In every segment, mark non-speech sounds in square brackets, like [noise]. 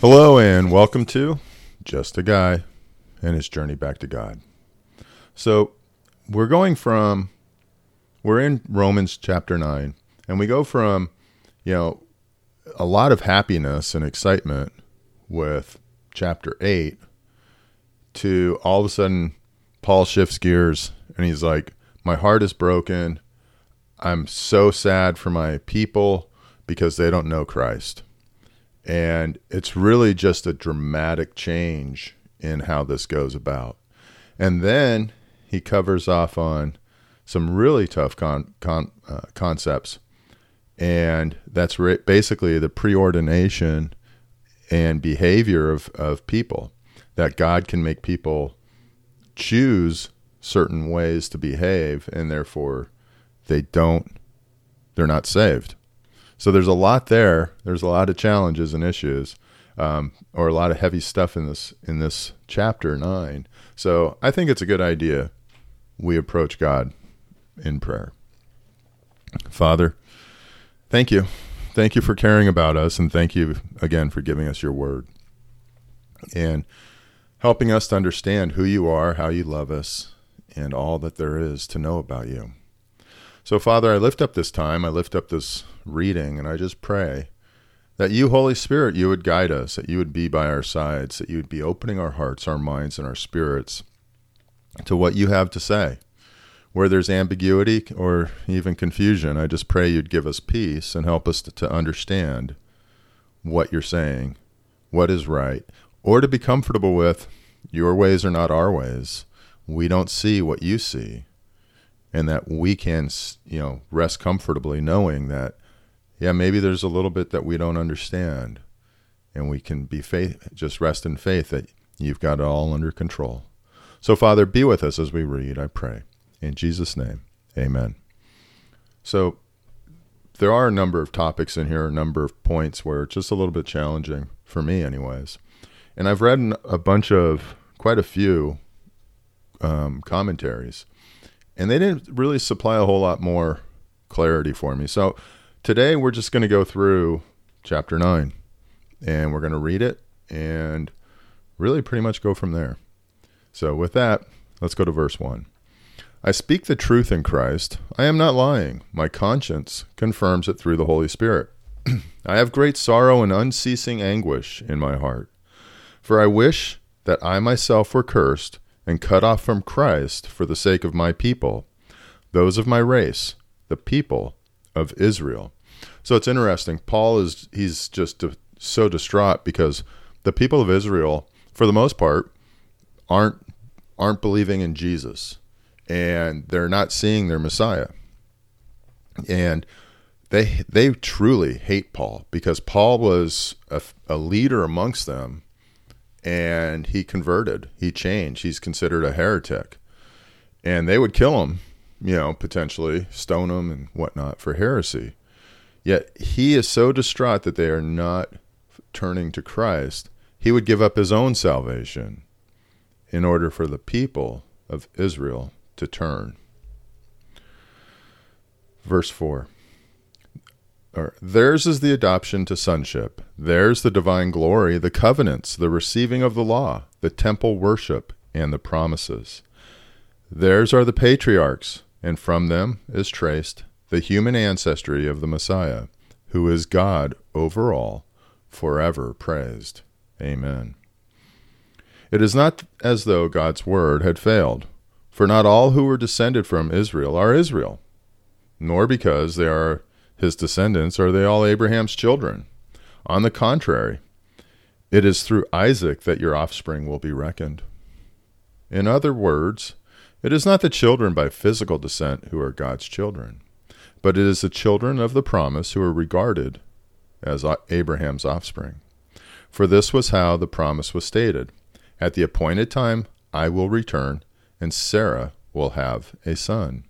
Hello, and welcome to Just a Guy and His Journey Back to God. So, we're going from, we're in Romans chapter 9, and we go from, you know, a lot of happiness and excitement with chapter 8 to all of a sudden Paul shifts gears and he's like, My heart is broken. I'm so sad for my people because they don't know Christ. And it's really just a dramatic change in how this goes about. And then he covers off on some really tough con- con- uh, concepts. And that's re- basically the preordination and behavior of, of people, that God can make people choose certain ways to behave, and therefore they don't, they're not saved. So there's a lot there. There's a lot of challenges and issues, um, or a lot of heavy stuff in this in this chapter nine. So I think it's a good idea we approach God in prayer. Father, thank you. Thank you for caring about us, and thank you again for giving us your word and helping us to understand who you are, how you love us, and all that there is to know about you. So, Father, I lift up this time, I lift up this reading, and I just pray that you, Holy Spirit, you would guide us, that you would be by our sides, that you would be opening our hearts, our minds, and our spirits to what you have to say. Where there's ambiguity or even confusion, I just pray you'd give us peace and help us to, understand what you're saying, what is right, or to be comfortable with your ways are not our ways. We don't see what you see and that we can, you know, rest comfortably knowing that, yeah, maybe there's a little bit that we don't understand, and we can be faith, just rest in faith that you've got it all under control. So, Father, be with us as we read. I pray in Jesus' name, Amen. So, there are a number of topics in here, a number of points where it's just a little bit challenging for me, anyways. And I've read a bunch of, quite a few um, commentaries and they didn't really supply a whole lot more clarity for me. So today we're just going to go through chapter 9 and we're going to read it and really pretty much go from there. So with that, let's go to verse 1. I speak the truth in Christ. I am not lying. My conscience confirms it through the Holy Spirit. [clears throat] I have great sorrow and unceasing anguish in my heart. For I wish that I myself were cursed and cut off from Christ for the sake of my people, those of my race, the people of Israel. So it's interesting. Paul is he's just so distraught because the people of Israel, for the most part, aren't aren't believing in Jesus, and they're not seeing their Messiah, and they they truly hate Paul because Paul was a, a leader amongst them and he converted. He changed. He's considered a heretic. And they would kill him, you know, potentially stone him and whatnot for heresy. Yet he is so distraught that they are not turning to Christ, he would give up his own salvation in order for the people of Israel to turn. Verse 4 or theirs is the adoption to sonship. Theirs the divine glory, the covenants, the receiving of the law, the temple worship, and the promises. Theirs are the patriarchs, and from them is traced the human ancestry of the Messiah, who is God over all, forever praised. Amen. It is not as though God's word had failed, for not all who were descended from Israel are Israel, nor because they are his descendants, are they all Abraham's children? On the contrary, it is through Isaac that your offspring will be reckoned. In other words, it is not the children by physical descent who are God's children, but it is the children of the promise who are regarded as Abraham's offspring. For this was how the promise was stated At the appointed time I will return, and Sarah will have a son.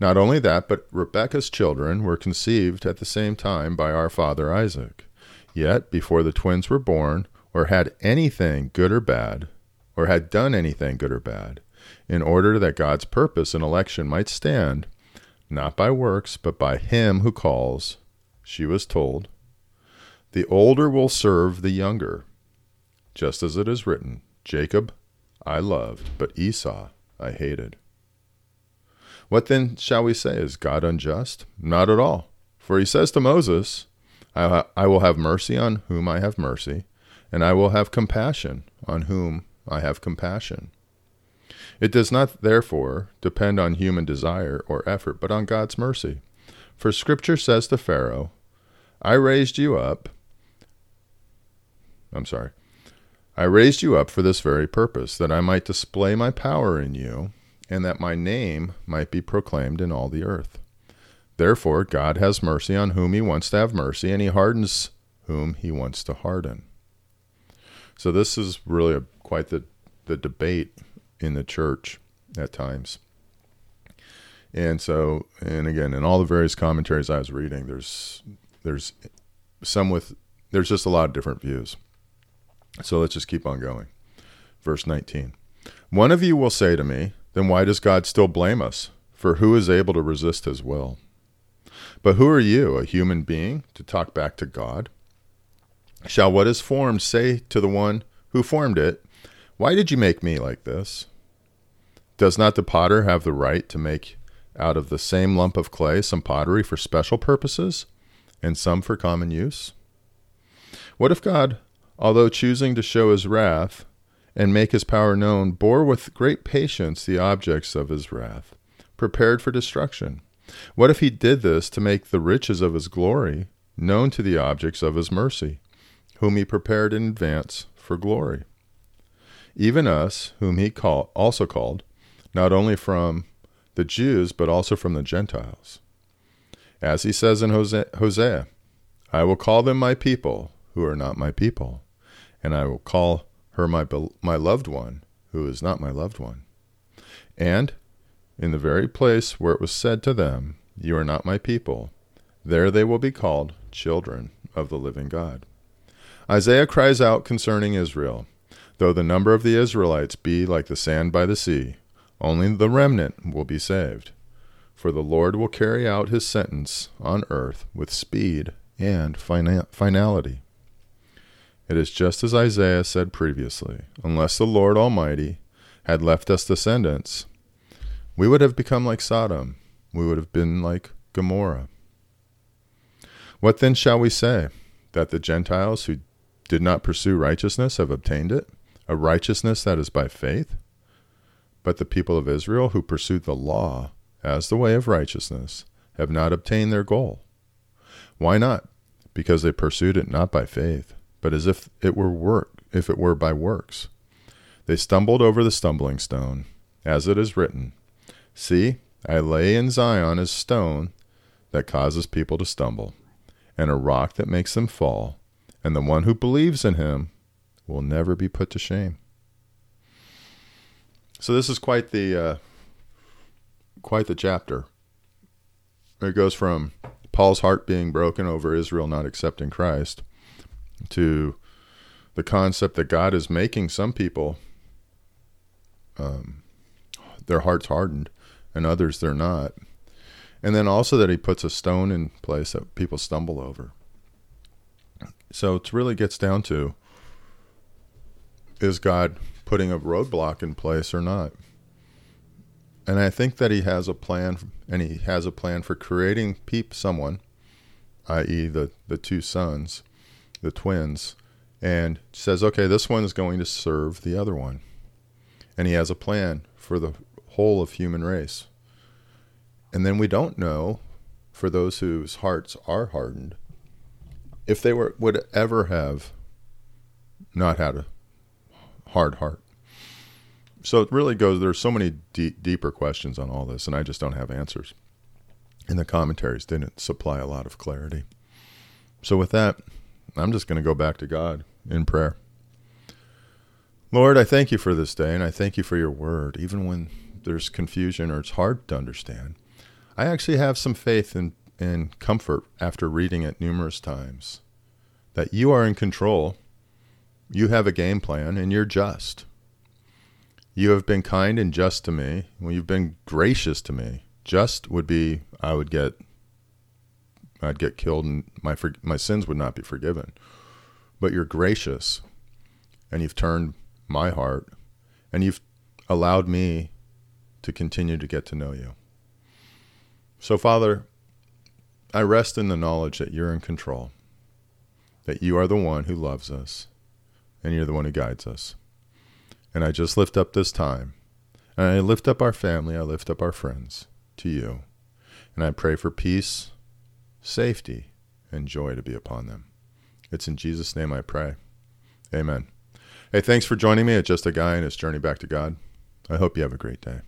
Not only that, but Rebekah's children were conceived at the same time by our father Isaac. Yet, before the twins were born, or had anything good or bad, or had done anything good or bad, in order that God's purpose and election might stand, not by works, but by him who calls, she was told, The older will serve the younger, just as it is written, Jacob I loved, but Esau I hated. What then shall we say? Is God unjust? Not at all. For he says to Moses, I, I will have mercy on whom I have mercy, and I will have compassion on whom I have compassion. It does not, therefore, depend on human desire or effort, but on God's mercy. For Scripture says to Pharaoh, I raised you up. I'm sorry. I raised you up for this very purpose, that I might display my power in you, and that my name might be proclaimed in all the earth. Therefore, God has mercy on whom he wants to have mercy, and he hardens whom he wants to harden. So, this is really a, quite the, the debate in the church at times. And so, and again, in all the various commentaries I was reading, there's there's some with there's just a lot of different views. So let's just keep on going. Verse 19. One of you will say to me, then why does God still blame us? For who is able to resist his will? But who are you, a human being, to talk back to God? Shall what is formed say to the one who formed it, Why did you make me like this? Does not the potter have the right to make out of the same lump of clay some pottery for special purposes and some for common use? What if God, although choosing to show his wrath and make his power known, bore with great patience the objects of his wrath, prepared for destruction? What if he did this to make the riches of his glory known to the objects of his mercy, whom he prepared in advance for glory? Even us, whom he call, also called, not only from the Jews, but also from the Gentiles. As he says in Hosea, I will call them my people who are not my people, and I will call her my, my loved one who is not my loved one. And in the very place where it was said to them, You are not my people, there they will be called children of the living God. Isaiah cries out concerning Israel Though the number of the Israelites be like the sand by the sea, only the remnant will be saved. For the Lord will carry out his sentence on earth with speed and finality. It is just as Isaiah said previously unless the Lord Almighty had left us descendants, we would have become like Sodom, we would have been like Gomorrah. What then shall we say? That the Gentiles who did not pursue righteousness have obtained it, a righteousness that is by faith? But the people of Israel who pursued the law as the way of righteousness have not obtained their goal. Why not? Because they pursued it not by faith, but as if it were work, if it were by works. They stumbled over the stumbling stone, as it is written, See, I lay in Zion a stone that causes people to stumble, and a rock that makes them fall, and the one who believes in him will never be put to shame. So this is quite the uh, quite the chapter. It goes from Paul's heart being broken over Israel not accepting Christ to the concept that God is making some people um, their hearts hardened and others they're not. And then also that he puts a stone in place that people stumble over. So it really gets down to is God putting a roadblock in place or not. And I think that he has a plan, and he has a plan for creating peep someone, i.e., the the two sons, the twins, and says, okay, this one is going to serve the other one, and he has a plan for the whole of human race. And then we don't know, for those whose hearts are hardened, if they were would ever have not had a hard heart. So it really goes, there's so many deep, deeper questions on all this, and I just don't have answers. And the commentaries didn't supply a lot of clarity. So with that, I'm just going to go back to God in prayer. Lord, I thank you for this day, and I thank you for your word, even when there's confusion or it's hard to understand. I actually have some faith and, and comfort after reading it numerous times that you are in control you have a game plan and you're just. You have been kind and just to me. Well, you've been gracious to me, just would be I would get I'd get killed and my for, my sins would not be forgiven. But you're gracious and you've turned my heart and you've allowed me to continue to get to know you. So Father, I rest in the knowledge that you're in control. That you are the one who loves us and you're the one who guides us. And I just lift up this time. And I lift up our family, I lift up our friends to you. And I pray for peace, safety, and joy to be upon them. It's in Jesus' name I pray. Amen. Hey, thanks for joining me at Just a Guy and His Journey Back to God. I hope you have a great day.